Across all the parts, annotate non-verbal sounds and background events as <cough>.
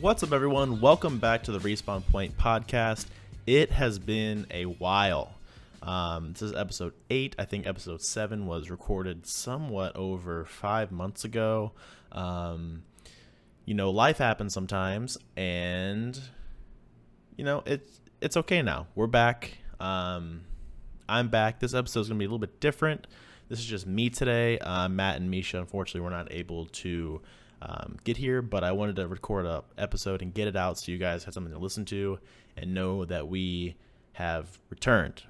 What's up, everyone? Welcome back to the Respawn Point podcast. It has been a while. Um, this is episode eight. I think episode seven was recorded somewhat over five months ago. Um, you know, life happens sometimes, and you know it's it's okay now. We're back. Um, I'm back. This episode is gonna be a little bit different. This is just me today. Uh, Matt and Misha, unfortunately, were not able to um, get here, but I wanted to record a episode and get it out so you guys had something to listen to and know that we have returned.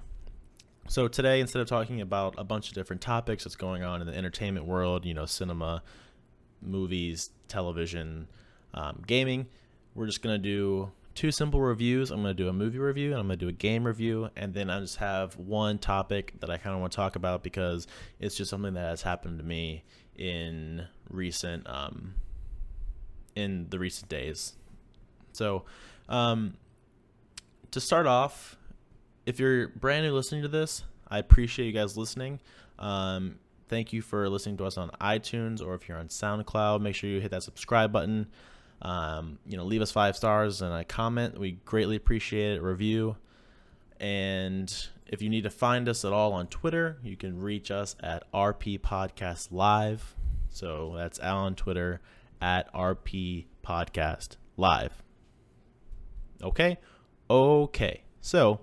So today, instead of talking about a bunch of different topics that's going on in the entertainment world, you know, cinema, movies, television, um, gaming, we're just gonna do two simple reviews. I'm gonna do a movie review and I'm gonna do a game review, and then I just have one topic that I kind of want to talk about because it's just something that has happened to me in recent um, in the recent days. So, um, to start off, if you're brand new listening to this, I appreciate you guys listening. Um, thank you for listening to us on iTunes or if you're on SoundCloud, make sure you hit that subscribe button. Um, you know, leave us five stars and a comment. We greatly appreciate it. Review. And if you need to find us at all on Twitter, you can reach us at RP Podcast Live. So that's out on Twitter at RP Podcast Live. Okay? Okay. So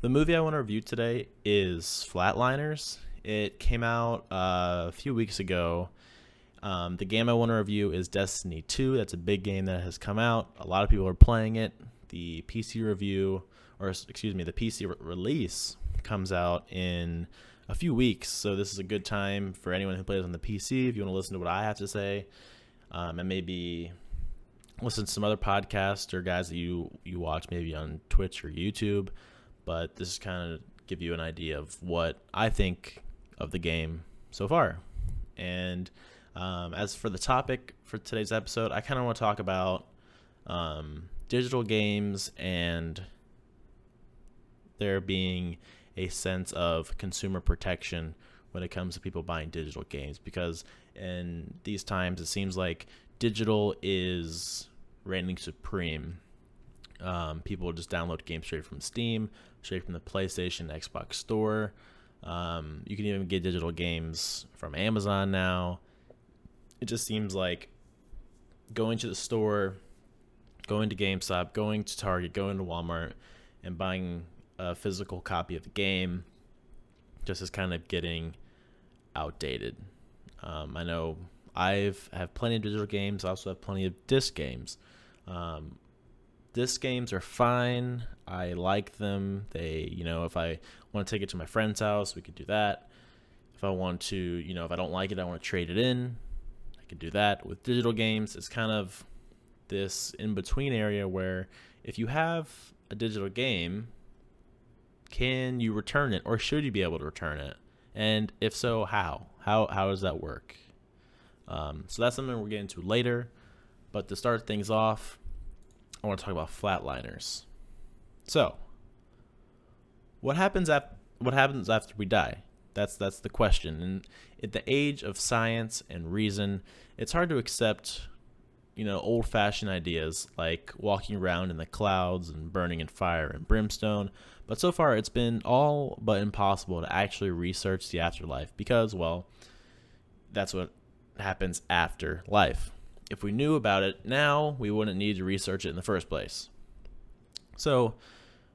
the movie I want to review today is Flatliners. It came out uh, a few weeks ago. Um, the game I want to review is Destiny 2. That's a big game that has come out. A lot of people are playing it. The PC review, or excuse me, the PC re- release comes out in a few weeks. So this is a good time for anyone who plays on the PC. If you want to listen to what I have to say, um, and maybe listen to some other podcasts or guys that you you watch maybe on Twitch or YouTube. But this is kind of give you an idea of what I think of the game so far. And um, as for the topic for today's episode, I kind of want to talk about um, digital games and there being a sense of consumer protection when it comes to people buying digital games because in these times it seems like digital is reigning supreme. Um, people just download games straight from Steam, straight from the PlayStation, Xbox Store. Um, you can even get digital games from Amazon now. It just seems like going to the store, going to GameStop, going to Target, going to Walmart, and buying a physical copy of the game just is kind of getting outdated. Um, I know I've have plenty of digital games. I also have plenty of disc games. Um, disc games are fine. I like them. They, you know, if I want to take it to my friend's house, we could do that. If I want to, you know, if I don't like it, I want to trade it in. I could do that. With digital games, it's kind of this in between area where if you have a digital game, can you return it or should you be able to return it? And if so, how? How how does that work? Um, so that's something we'll get into later. But to start things off, I want to talk about flatliners. So, what happens after what happens after we die? That's that's the question. And at the age of science and reason, it's hard to accept, you know, old-fashioned ideas like walking around in the clouds and burning in fire and brimstone. But so far, it's been all but impossible to actually research the afterlife because, well, that's what happens after life. If we knew about it now, we wouldn't need to research it in the first place. So,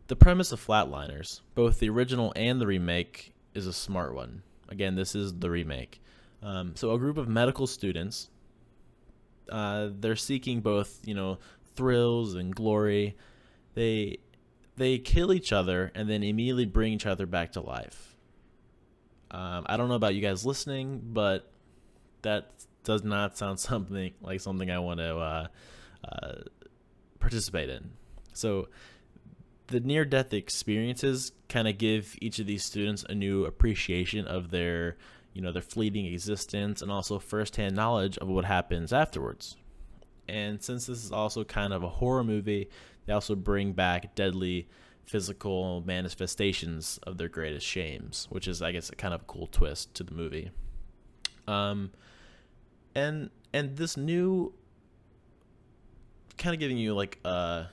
the premise of Flatliners, both the original and the remake, is a smart one. Again, this is the remake. Um, so, a group of medical students, uh, they're seeking both, you know, thrills and glory. They they kill each other and then immediately bring each other back to life. Um, I don't know about you guys listening, but that does not sound <laughs> something like something I want to uh, uh, participate in. So the near death experiences kind of give each of these students a new appreciation of their you know their fleeting existence and also firsthand knowledge of what happens afterwards and since this is also kind of a horror movie they also bring back deadly physical manifestations of their greatest shames which is i guess a kind of a cool twist to the movie um and and this new kind of giving you like a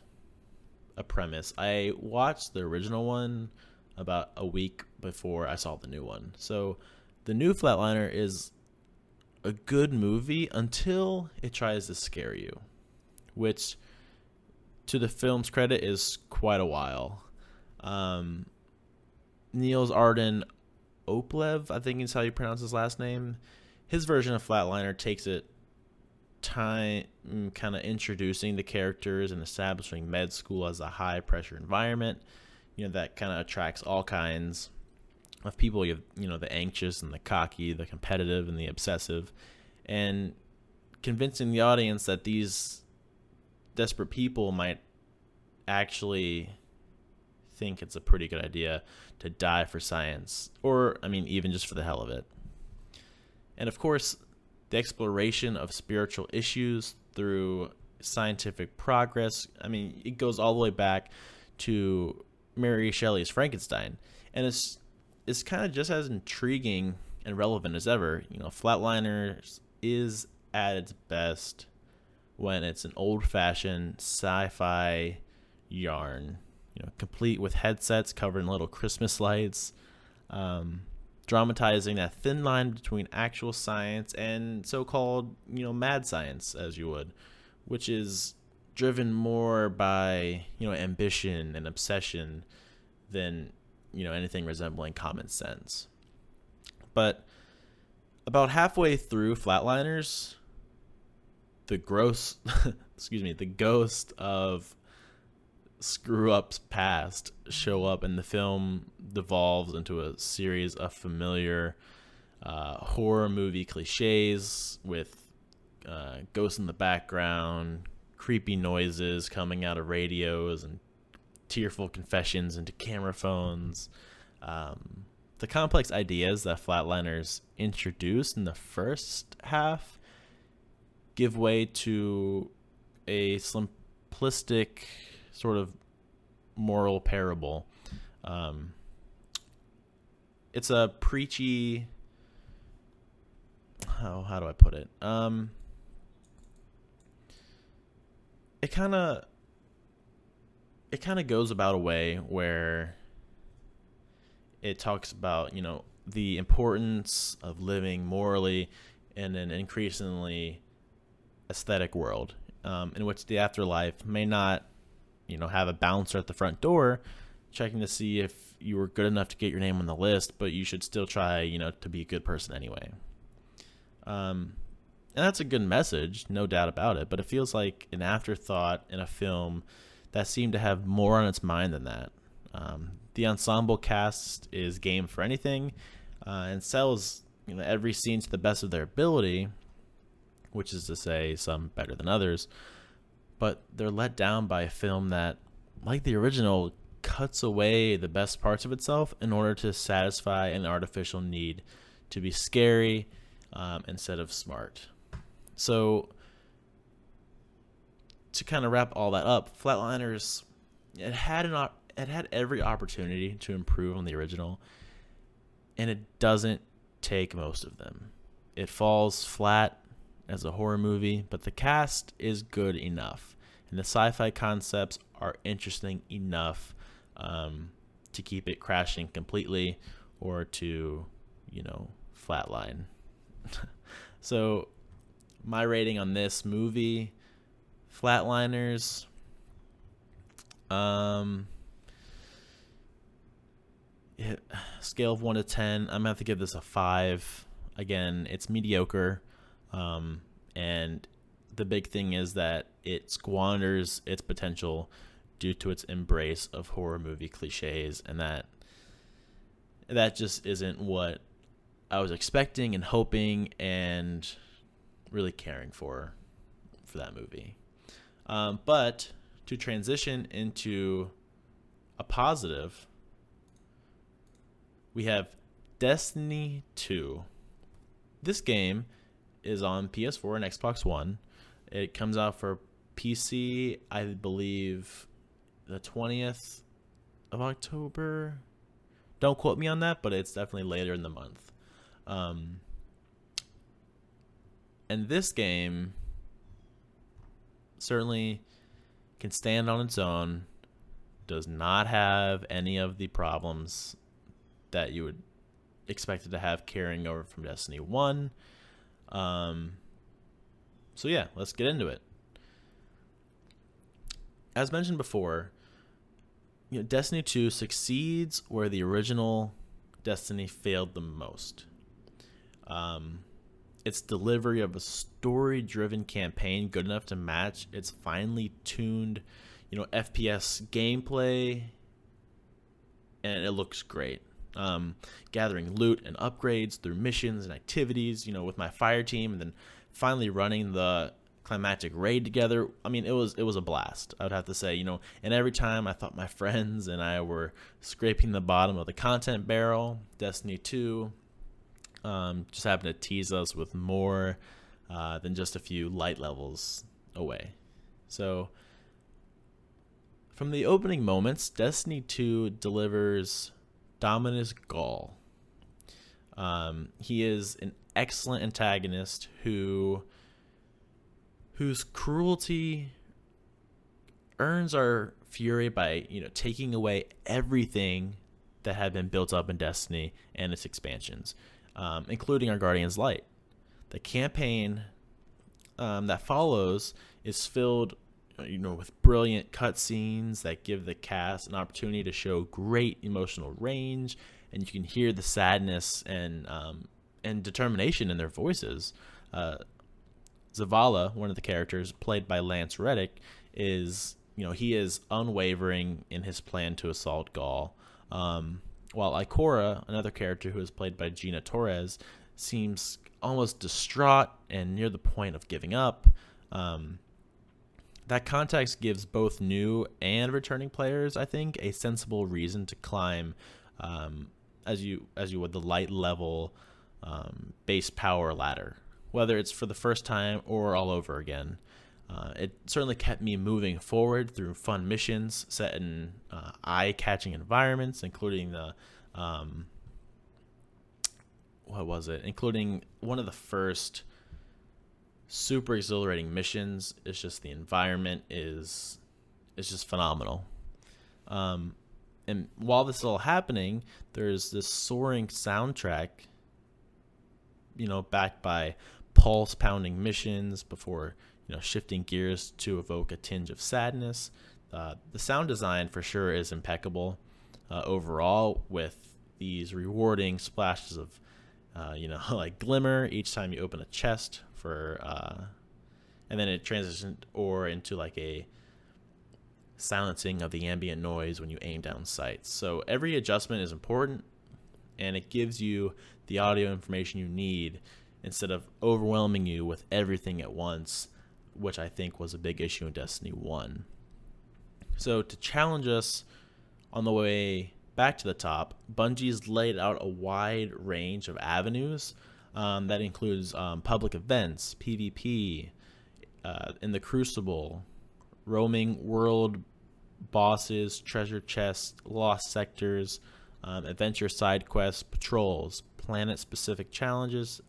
a premise. I watched the original one about a week before I saw the new one. So the new Flatliner is a good movie until it tries to scare you, which to the film's credit is quite a while. Um, Niels Arden Oplev, I think is how you pronounce his last name. His version of Flatliner takes it time mm, kind of introducing the characters and establishing med school as a high pressure environment you know that kind of attracts all kinds of people you you know the anxious and the cocky the competitive and the obsessive and convincing the audience that these desperate people might actually think it's a pretty good idea to die for science or i mean even just for the hell of it and of course the exploration of spiritual issues through scientific progress. I mean, it goes all the way back to Mary Shelley's Frankenstein, and it's it's kind of just as intriguing and relevant as ever. You know, Flatliners is at its best when it's an old-fashioned sci-fi yarn. You know, complete with headsets covered in little Christmas lights. Um, dramatizing that thin line between actual science and so-called, you know, mad science as you would, which is driven more by, you know, ambition and obsession than, you know, anything resembling common sense. But about halfway through Flatliners, the gross <laughs> excuse me, the ghost of screw ups past show up and the film devolves into a series of familiar uh, horror movie cliches with uh, ghosts in the background, creepy noises coming out of radios, and tearful confessions into camera phones. Um, the complex ideas that Flatliners introduced in the first half give way to a simplistic sort of moral parable. Um, it's a preachy. How how do I put it? Um, it kind of it kind of goes about a way where it talks about you know the importance of living morally in an increasingly aesthetic world um, in which the afterlife may not you know have a bouncer at the front door checking to see if you were good enough to get your name on the list, but you should still try, you know, to be a good person anyway. Um, and that's a good message, no doubt about it. But it feels like an afterthought in a film that seemed to have more on its mind than that. Um, the ensemble cast is game for anything, uh, and sells you know every scene to the best of their ability, which is to say, some better than others but they're let down by a film that, like the original, cuts away the best parts of itself in order to satisfy an artificial need to be scary um, instead of smart. So, to kind of wrap all that up, Flatliners it had an op- it had every opportunity to improve on the original, and it doesn't take most of them. It falls flat as a horror movie, but the cast is good enough, and the sci-fi concepts are interesting enough um, to keep it crashing completely or to, you know, flatline. <laughs> so, my rating on this movie, Flatliners, um, it, scale of one to ten, I'm gonna have to give this a five. Again, it's mediocre. Um, and the big thing is that it squanders its potential due to its embrace of horror movie cliches and that that just isn't what I was expecting and hoping and really caring for for that movie. Um, but to transition into a positive, we have Destiny 2. This game is on PS4 and Xbox One. It comes out for PC, I believe, the 20th of October. Don't quote me on that, but it's definitely later in the month. Um, and this game certainly can stand on its own, does not have any of the problems that you would expect it to have carrying over from Destiny 1. Um, so, yeah, let's get into it. As mentioned before, you know, Destiny 2 succeeds where the original Destiny failed the most. Um, its delivery of a story driven campaign good enough to match its finely tuned, you know, FPS gameplay, and it looks great. Um, gathering loot and upgrades through missions and activities, you know, with my fire team, and then finally running the climactic raid together. I mean, it was it was a blast. I would have to say, you know, and every time I thought my <laughs> friends and I were scraping the bottom of the content barrel, Destiny 2 um, just happened to tease us with more uh, than just a few light levels away. So, from the opening moments, Destiny 2 delivers Dominus Ghaul. Um, he is an excellent antagonist who whose cruelty earns our fury by you know taking away everything that had been built up in Destiny and its expansions, um, including our Guardian's Light. The campaign um, that follows is filled, you know, with brilliant cutscenes that give the cast an opportunity to show great emotional range, and you can hear the sadness and um, and determination in their voices. Uh, Zavala, one of the characters played by Lance Reddick, is you know he is unwavering in his plan to assault Ghaul. Um, while Ikora, another character who is played by Gina Torres, seems almost distraught and near the point of giving up. Um, that context gives both new and returning players, I think, a sensible reason to climb, um, as you as you would the light level um, base power ladder whether it's for the first time or all over again. Uh, it certainly kept me moving forward through fun missions set in uh, eye-catching environments, including the um, what was it? Including one of the first super exhilarating missions. It's just the environment is is just phenomenal. Um, and while this is all happening, there's this soaring soundtrack, you know, backed by pulse pounding missions before you know shifting gears to evoke a tinge of sadness. Uh, the sound design for sure is impeccable uh, overall, with these rewarding splashes of uh, you know <laughs> like glimmer each time you open a chest for, uh, and then it transitions or into like a silencing of the ambient noise when you aim down sights. So every adjustment is important, and it gives you the audio information you need instead of overwhelming you with everything at once, which I think was a big issue in Destiny 1. So, to challenge us on the way back to the top, Bungie's laid out a wide range of avenues um, that includes um, public events, PvP, uh, in the Crucible, roaming world bosses, treasure chests, lost sectors, um, adventure side quests, patrols, planet specific challenges,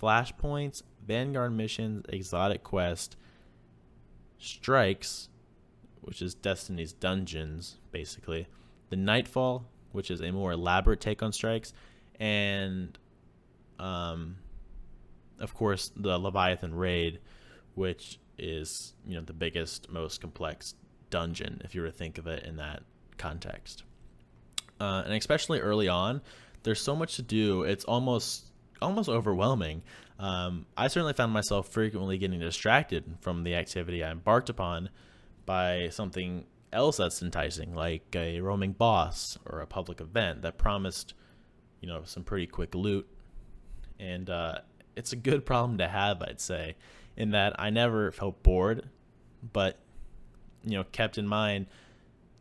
flashpoints, Vanguard missions, exotic quest, strikes, which is Destiny's dungeons, basically, the Nightfall, which is a more elaborate take on strikes, and um, of course the Leviathan raid, which is you know the biggest, most complex dungeon if you were to think of it in that context. Uh, and especially early on, there's so much to do. It's almost almost overwhelming. Um, I certainly found myself frequently getting distracted from the activity I embarked upon by something else that's enticing, like a roaming boss or a public event that promised, you know, some pretty quick loot. And uh, it's a good problem to have, I'd say, in that I never felt bored, but you know, kept in mind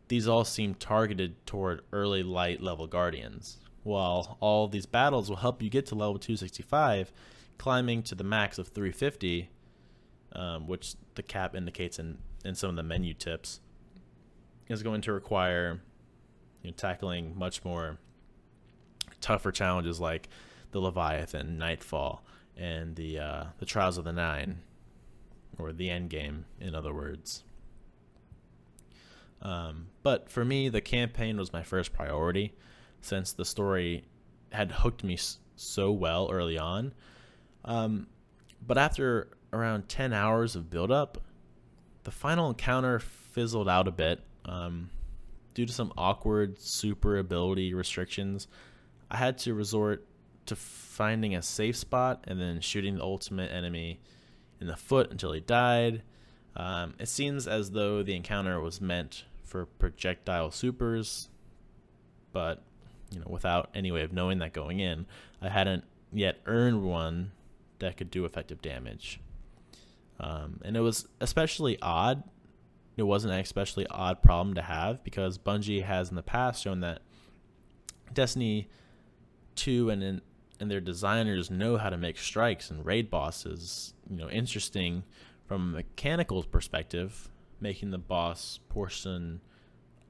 these all seem targeted toward early light level guardians while all these battles will help you get to level 265, climbing to the max of 350, um, which the cap indicates in, in some of the menu tips, is going to require you know, tackling much more tougher challenges like the Leviathan, Nightfall, and the uh, the Trials of the Nine, or the End Game, in other words. Um, but for me, the campaign was my first priority since the story had hooked me so well early on. Um, but after around 10 hours of build up, the final encounter fizzled out a bit. Um, due to some awkward super ability restrictions, I had to resort to finding a safe spot and then shooting the ultimate enemy in the foot until he died. Um, it seems as though the encounter was meant for projectile supers, but you know, without any way of knowing that going in, I hadn't yet earned one that could do effective damage. Um, and it was especially odd. It wasn't an especially odd problem to have because Bungie has in the past shown that Destiny 2 and in, and their designers know how to make strikes and raid bosses, you know, interesting from a mechanical perspective, making the boss portion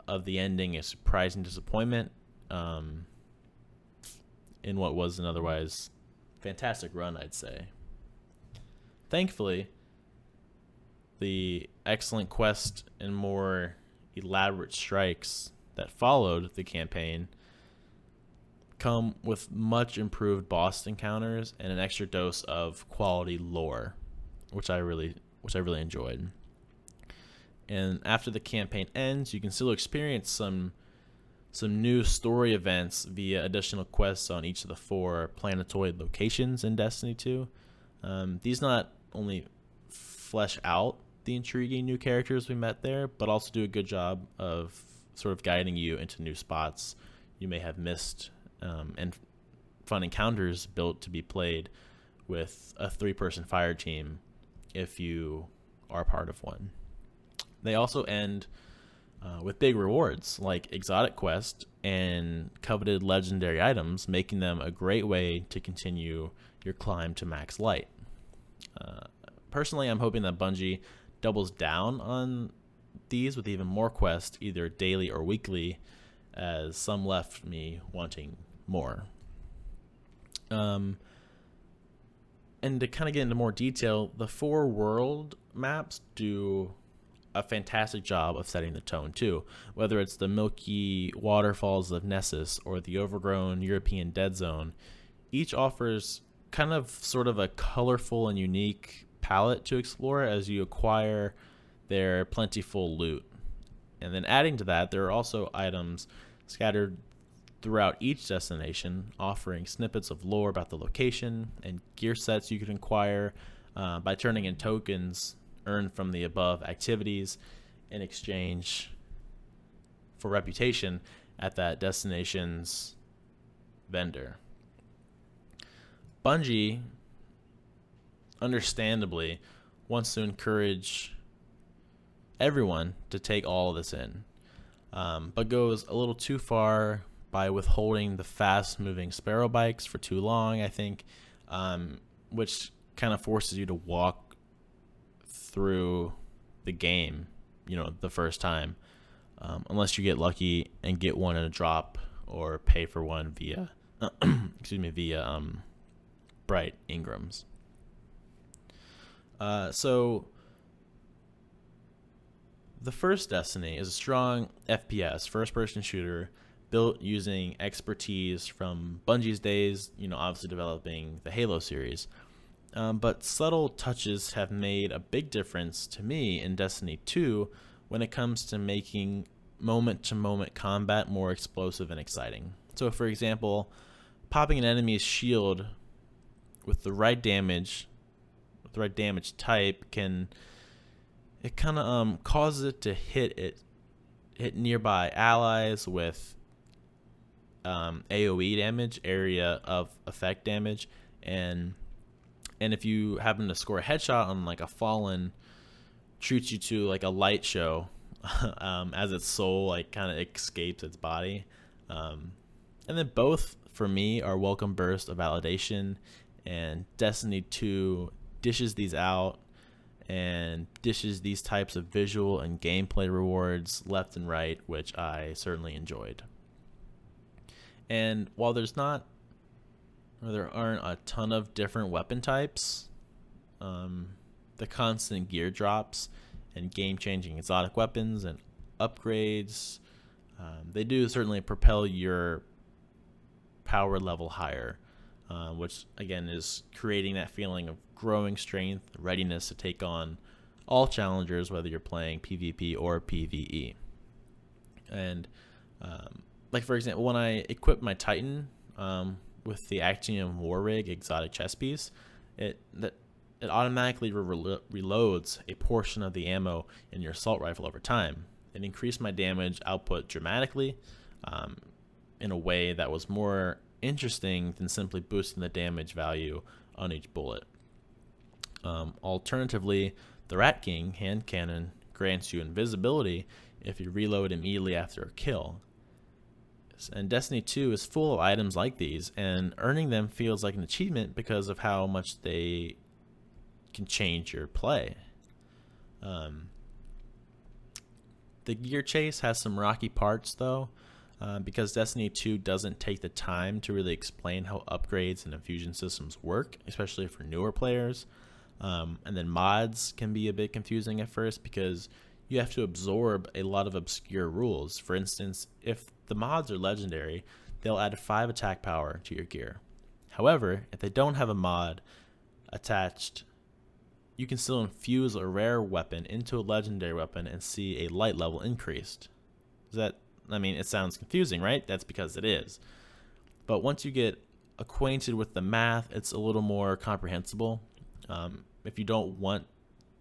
of the ending a surprising disappointment um, in what was an otherwise fantastic run, I'd say. Thankfully, the excellent quest and more elaborate strikes that followed the campaign come with much improved boss encounters and an extra dose of quality lore, which I really which I really enjoyed. And after the campaign ends, you can still experience some some new story events via additional quests on each of the four planetoid locations in Destiny 2. Um, these not only flesh out the intriguing new characters we met there, but also do a good job of sort of guiding you into new spots you may have missed um, and fun encounters built to be played with a three person fire team if you are part of one. They also end uh, with big rewards like exotic quest and coveted legendary items, making them a great way to continue your climb to max light. Uh, personally, I'm hoping that Bungie doubles down on these with even more quests, either daily or weekly, as some left me wanting more. Um, and to kind of get into more detail, the four world maps do a fantastic job of setting the tone too. Whether it's the milky waterfalls of Nessus or the overgrown European Dead Zone, each offers kind of sort of a colorful and unique palette to explore as you acquire their plentiful loot. And then adding to that, there are also items scattered throughout each destination, offering snippets of lore about the location and gear sets you can acquire uh, by turning in tokens earned from the above activities in exchange for reputation at that destination's vendor. Bungie, understandably, wants to encourage everyone to take all of this in, um, but goes a little too far by withholding the fast moving sparrow bikes for too long, I think, um, which kind of forces you to walk through the game, you know, the first time, um, unless you get lucky and get one in a drop or pay for one via, <clears throat> excuse me, via um, bright Engrams. Uh, so the first Destiny is a strong FPS, first person shooter built using expertise from Bungie's days, you know, obviously developing the Halo series. Um, but subtle touches have made a big difference to me in Destiny 2 when it comes to making moment to moment combat more explosive and exciting. So, for example, popping an enemy's shield with the right damage, with the right damage type, can it kind of um, causes it to hit it hit nearby allies with um, AOE damage, area of effect damage, and and if you happen to score a headshot on like a fallen, treats you to like a light show, <laughs> um, as its soul like kind of escapes its body, um, and then both for me are welcome burst of validation, and Destiny Two dishes these out and dishes these types of visual and gameplay rewards left and right, which I certainly enjoyed. And while there's not, there aren't a ton of different weapon types, um, the constant gear drops and game changing exotic weapons and upgrades. Um, they do certainly propel your power level higher, uh, which again is creating that feeling of growing strength, readiness to take on all challengers, whether you're playing PvP or PvE. And um, like for example, when I equip my Titan um, with the Actium War Rig exotic chest piece, it that it automatically re- reloads a portion of the ammo in your assault rifle over time. It increased my damage output dramatically um, in a way that was more interesting than simply boosting the damage value on each bullet. Um, alternatively, the Rat King hand cannon grants you invisibility if you reload immediately after a kill. And Destiny 2 is full of items like these, and earning them feels like an achievement because of how much they can change your play. Um, the gear chase has some rocky parts, though, uh, because Destiny 2 doesn't take the time to really explain how upgrades and infusion systems work, especially for newer players. Um, and then mods can be a bit confusing at first because you have to absorb a lot of obscure rules. For instance, if the mods are legendary, they'll add 5 attack power to your gear. However, if they don't have a mod attached, you can still infuse a rare weapon into a legendary weapon and see a light level increased. Is that I mean, it sounds confusing, right? That's because it is. But once you get acquainted with the math, it's a little more comprehensible. Um, if you don't want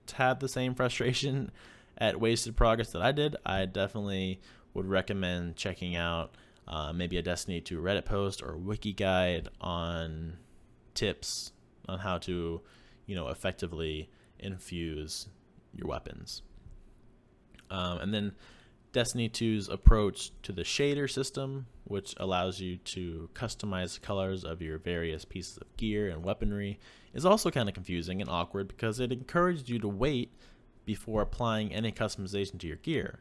to have the same frustration <laughs> at wasted progress that I did, I definitely would recommend checking out uh, maybe a Destiny 2 Reddit post or wiki guide on tips on how to, you know, effectively infuse your weapons. Um, and then Destiny 2's approach to the shader system, which allows you to customize the colors of your various pieces of gear and weaponry, is also kind of confusing and awkward because it encouraged you to wait before applying any customization to your gear.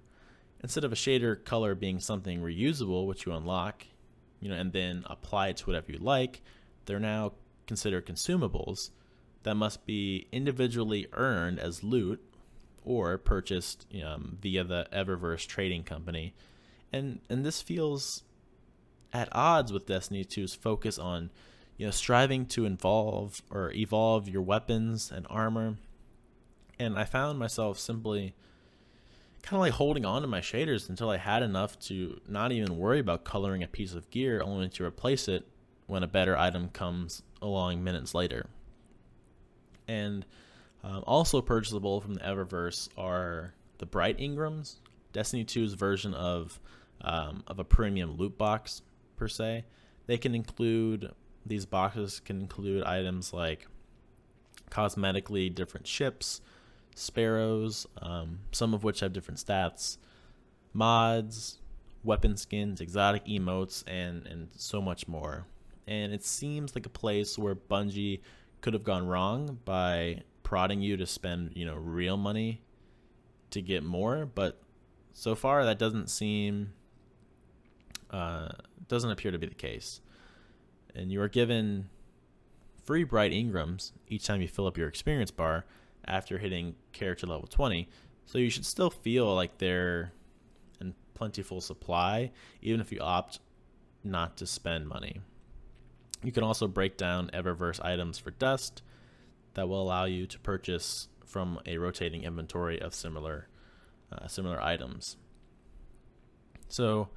Instead of a shader color being something reusable, which you unlock, you know, and then apply to whatever you like, they're now considered consumables that must be individually earned as loot or purchased via the Eververse trading company. And and this feels at odds with Destiny 2's focus on you know striving to involve or evolve your weapons and armor. And I found myself simply kind of like holding on to my shaders until I had enough to not even worry about coloring a piece of gear only to replace it when a better item comes along minutes later. And um, also purchasable from the Eververse are the Bright Engrams, Destiny 2's version of um, of a premium loot box per se. They can include these boxes can include items like cosmetically different ships, sparrows, um, some of which have different stats, mods, weapon skins, exotic emotes, and and so much more. And it seems like a place where Bungie could have gone wrong by prodding you to spend, you know, real money to get more, but so far that doesn't seem uh, doesn't appear to be the case. And you are given free bright Engrams each time you fill up your experience bar after hitting character level 20. So you should still feel like they're in plentiful supply, even if you opt not to spend money. You can also break down Eververse items for dust, that will allow you to purchase from a rotating inventory of similar uh, similar items. So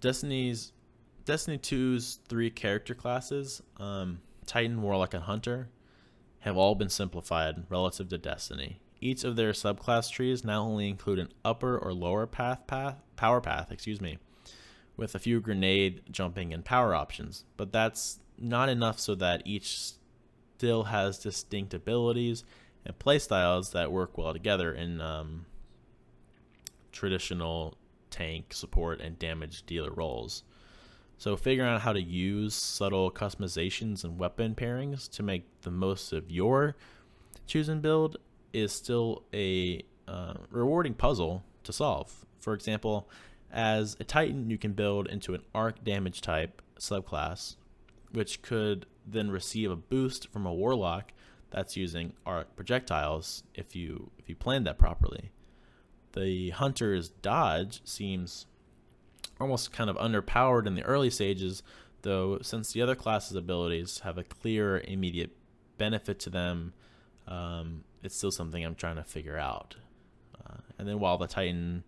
Destiny's Destiny 2's three character classes, um, Titan, Warlock, and Hunter, have all been simplified relative to Destiny. Each of their subclass trees now only include an upper or lower path path power path, excuse me, with a few grenade, jumping, and power options. But that's not enough so that each still has distinct abilities and playstyles that work well together in um, traditional tank support and damage dealer roles. So figuring out how to use subtle customizations and weapon pairings to make the most of your chosen build is still a uh, rewarding puzzle to solve. For example, as a Titan, you can build into an arc damage type subclass, which could then receive a boost from a warlock that's using arc projectiles if you if you plan that properly. the hunter's dodge seems almost kind of underpowered in the early stages, though since the other classes' abilities have a clear immediate benefit to them, um, it's still something I'm trying to figure out. Uh, and then while the Titan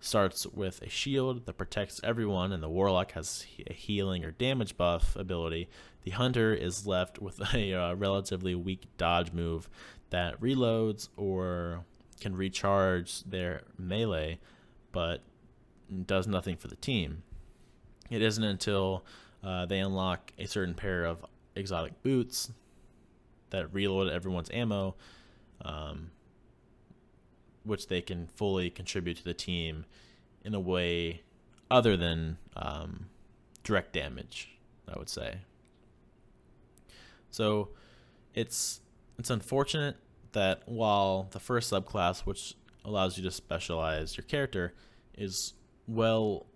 starts with a shield that protects everyone, and the Warlock has a healing or damage buff ability, the Hunter is left with <laughs> a uh, relatively weak dodge move that reloads or can recharge their melee, but does nothing for the team. It isn't until uh, they unlock a certain pair of exotic boots that reload everyone's ammo, um, which they can fully contribute to the team in a way other than um, direct damage, I would say. So it's it's unfortunate that while the first subclass, which allows you to specialize your character, is well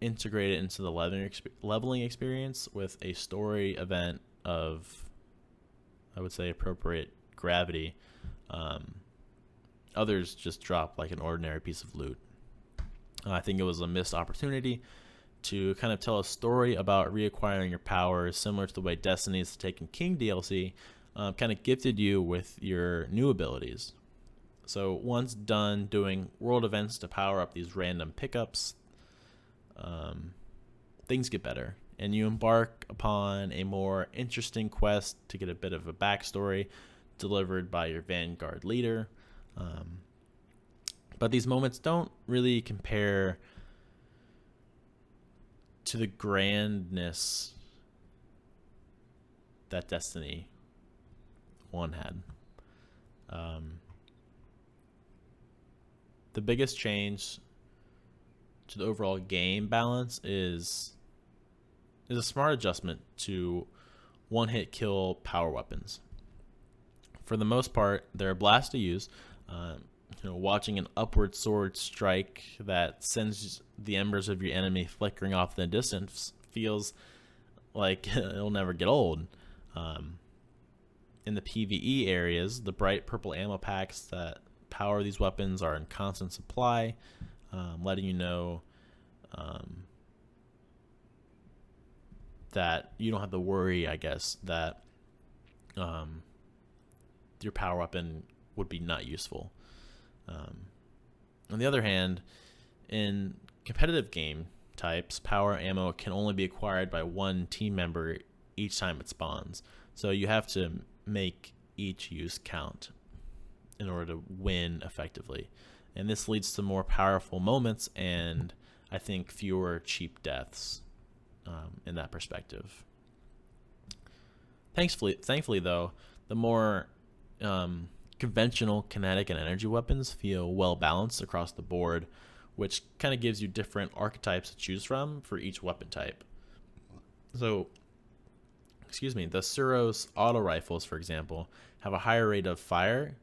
integrated into the leveling, leveling experience with a story event of, I would say, appropriate gravity. Um, others just drop like an ordinary piece of loot. Uh, I think it was a missed opportunity to kind of tell a story about reacquiring your powers, similar to the way Destiny's Taken King DLC um, kind of gifted you with your new abilities. So once done doing world events to power up these random pickups, um, things get better, and you embark upon a more interesting quest to get a bit of a backstory delivered by your vanguard leader. Um, but these moments don't really compare to the grandness that Destiny 1 had. Um, the biggest change to the overall game balance is is a smart adjustment to one hit kill power weapons. For the most part, they're a blast to use. Um, you know, watching an upward sword strike that sends the embers of your enemy flickering off in the distance feels like <laughs> it'll never get old. Um, in the PvE areas, the bright purple ammo packs that power of these weapons are in constant supply, um, letting you know um, that you don't have to worry, I guess, that um, your power weapon would be not useful. Um, on the other hand, in competitive game types, power ammo can only be acquired by one team member each time it spawns. So you have to make each use count in order to win effectively. And this leads to more powerful moments and I think fewer cheap deaths um, in that perspective. Thankfully, thankfully though, the more um, conventional kinetic and energy weapons feel well balanced across the board, which kind of gives you different archetypes to choose from for each weapon type. So, excuse me, the Suros auto rifles, for example, have a higher rate of fire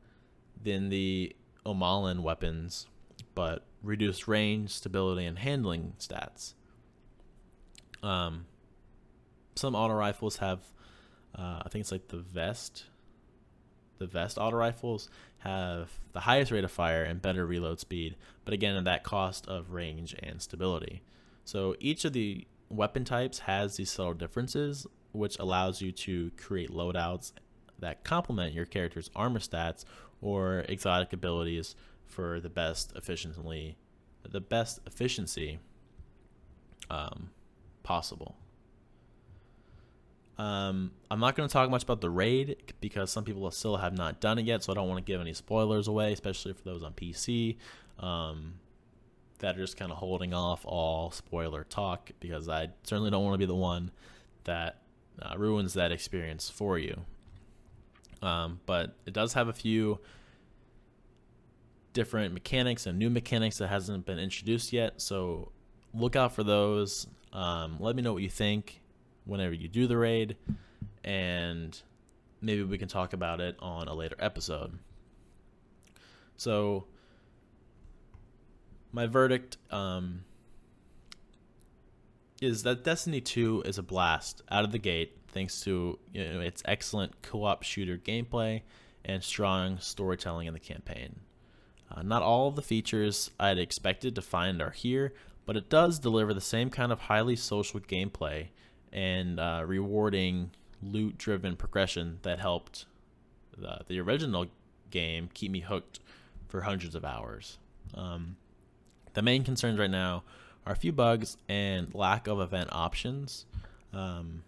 than the Omolon weapons, but reduced range, stability, and handling stats. Um, some auto rifles have, uh, I think it's like the Veist the Veist auto rifles have the highest rate of fire and better reload speed, but again at that cost of range and stability. So each of the weapon types has these subtle differences, which allows you to create loadouts that complement your character's armor stats or exotic abilities for the best efficiently the best efficiency um, possible. Um, I'm not going to talk much about the raid because some people still have not done it yet, so I don't want to give any spoilers away, especially for those on PC um, that are just kind of holding off all spoiler talk because I certainly don't want to be the one that uh, ruins that experience for you. Um, but it does have a few different mechanics and new mechanics that hasn't been introduced yet, so look out for those. Um, let me know what you think whenever you do the raid, and maybe we can talk about it on a later episode. So, my verdict um, is that Destiny 2 is a blast out of the gate thanks to you know, its excellent co op shooter gameplay and strong storytelling in the campaign. Uh, not all of the features I'd expected to find are here, but it does deliver the same kind of highly social gameplay and uh, rewarding loot driven progression that helped the, the original game keep me hooked for hundreds of hours. Um, the main concerns right now are a few bugs and lack of event options. Um,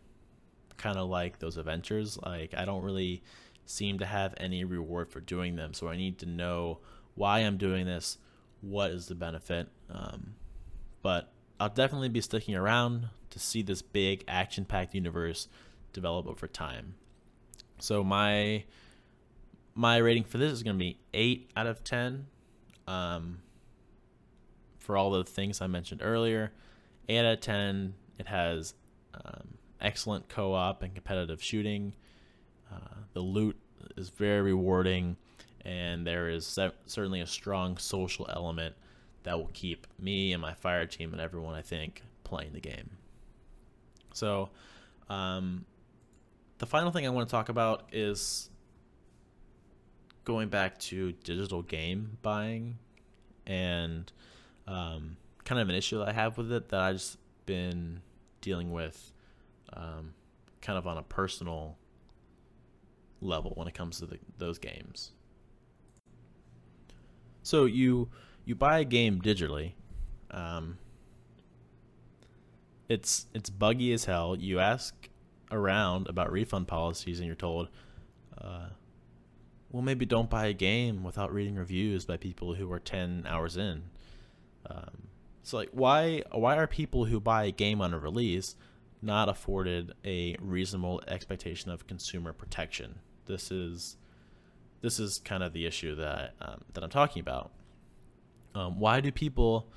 kind of like those adventures. Like, I don't really seem to have any reward for doing them, so I need to know why I'm doing this, what is the benefit. Um, but I'll definitely be sticking around to see this big action packed universe develop over time. So my my rating for this is going to be 8 out of 10 um, for all the things I mentioned earlier. 8 out of 10. It has um, excellent co op and competitive shooting. Uh, the loot is very rewarding, and there is certainly a strong social element that will keep me and my fire team and everyone, I think, playing the game. So, um, the final thing I want to talk about is going back to digital game buying and um, kind of an issue that I have with it that I've just been dealing with um, kind of on a personal level when it comes to the, those games. So you you buy a game digitally. Um, it's it's buggy as hell. You ask around about refund policies, and you're told, uh, well, maybe don't buy a game without reading reviews by people who are ten hours in. Um, so like, why why are people who buy a game on a release not afforded a reasonable expectation of consumer protection? This is this is kind of the issue that um, that I'm talking about. Um, why do people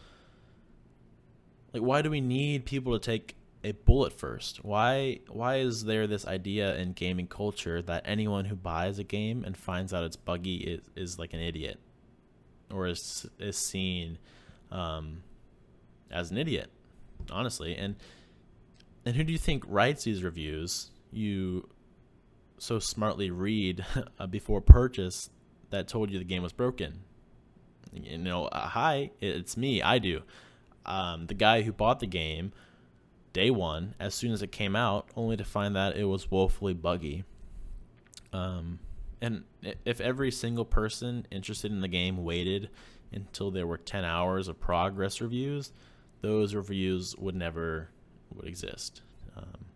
like? Why do we need people to take a bullet first? Why why is there this idea in gaming culture that anyone who buys a game and finds out it's buggy is, is like an idiot, or is is seen um, as an idiot? Honestly, and and who do you think writes these reviews? You so smartly read <laughs> before purchase that told you the game was broken you know, uh, hi, it's me. I do. Um, the guy who bought the game day one, as soon as it came out, only to find that it was woefully buggy. Um, and if every single person interested in the game waited until there were 10 hours of progress reviews, those reviews would never would exist. Um,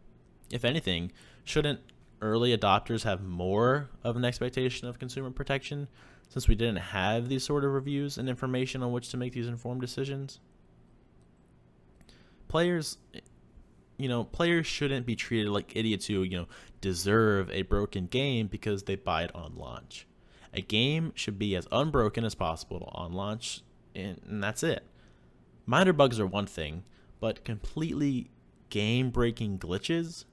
if anything, shouldn't early adopters have more of an expectation of consumer protection since we didn't have these sort of reviews and information on which to make these informed decisions. Players, you know, players shouldn't be treated like idiots who, you know, deserve a broken game because they buy it on launch. A game should be as unbroken as possible on launch, and, and that's it. Minor bugs are one thing, but completely game breaking glitches,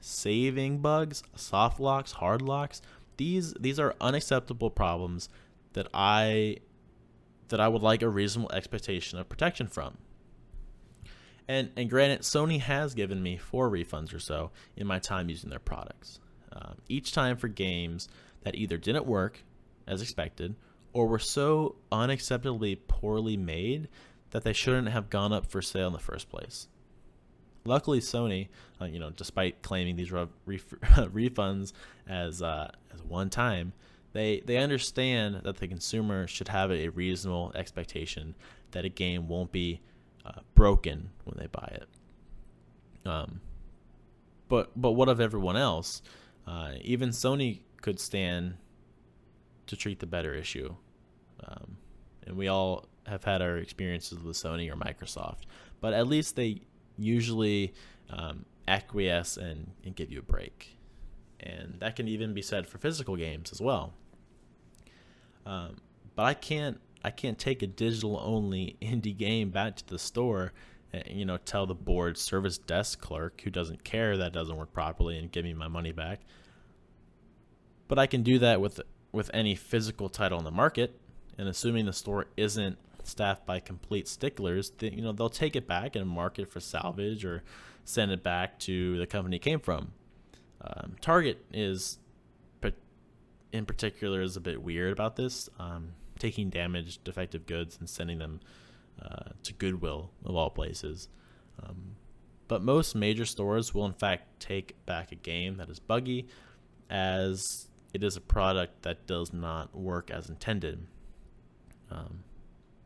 saving bugs, soft locks, hard locks, these these are unacceptable problems that I that I would like a reasonable expectation of protection from. And and granted, Sony has given me four refunds or so in my time using their products. Um, each time for games that either didn't work as expected or were so unacceptably poorly made that they shouldn't have gone up for sale in the first place. Luckily, Sony, uh, you know, despite claiming these re- <laughs> refunds as uh, as one time, they they understand that the consumer should have a reasonable expectation that a game won't be uh, broken when they buy it. Um, but but what of everyone else? Uh, even Sony could stand to treat the better issue, um, and we all have had our experiences with Sony or Microsoft. But at least they usually um, acquiesce and, and give you a break. And that can even be said for physical games as well. Um, but I can't I can't take a digital only <laughs> indie game back to the store and you know tell the bored service desk clerk who doesn't care that doesn't work properly and give me my money back. But I can do that with with any physical title in the market and assuming the store isn't staffed by complete sticklers, they, you know, they'll take it back and mark it for salvage or send it back to the company it came from. Um, Target is, in particular, is a bit weird about this. Um, taking damaged, defective goods and sending them uh, to Goodwill of all places. Um, but most major stores will in fact take back a game that is buggy, as it is a product that does not work as intended. Um,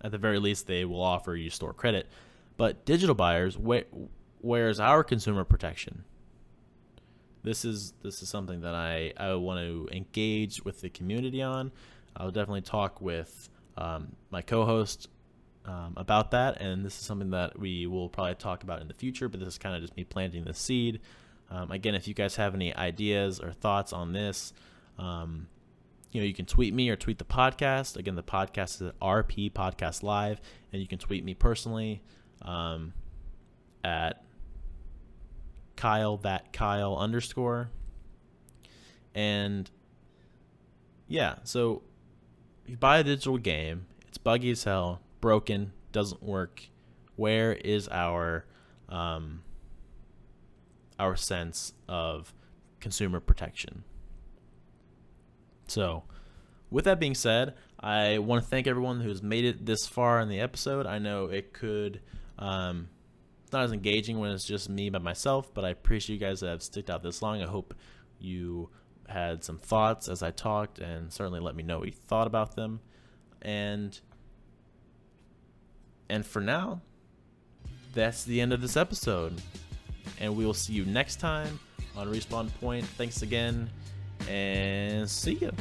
at the very least, they will offer you store credit. But digital buyers, where, where's our consumer protection? This is this is something that I, I want to engage with the community on. I'll definitely talk with um, my co-host um, about that, and this is something that we will probably talk about in the future. But this is kind of just me planting the seed. Um, again, if you guys have any ideas or thoughts on this, um, you know, you can tweet me or tweet the podcast. Again, the podcast is RP Podcast Live, and you can tweet me personally um, at Kyle that Kyle underscore. And yeah, so you buy a digital game, it's buggy as hell, broken, doesn't work. Where is our um, our sense of consumer protection? So, with that being said, I want to thank everyone who's made it this far in the episode. I know it could, um, it's not as engaging when it's just me by myself, but I appreciate you guys that have stuck out this long. I hope you had some thoughts as I talked, and certainly let me know what you thought about them. And and for now, that's the end of this episode. And we will see you next time on Respawn Point. Thanks again and see you.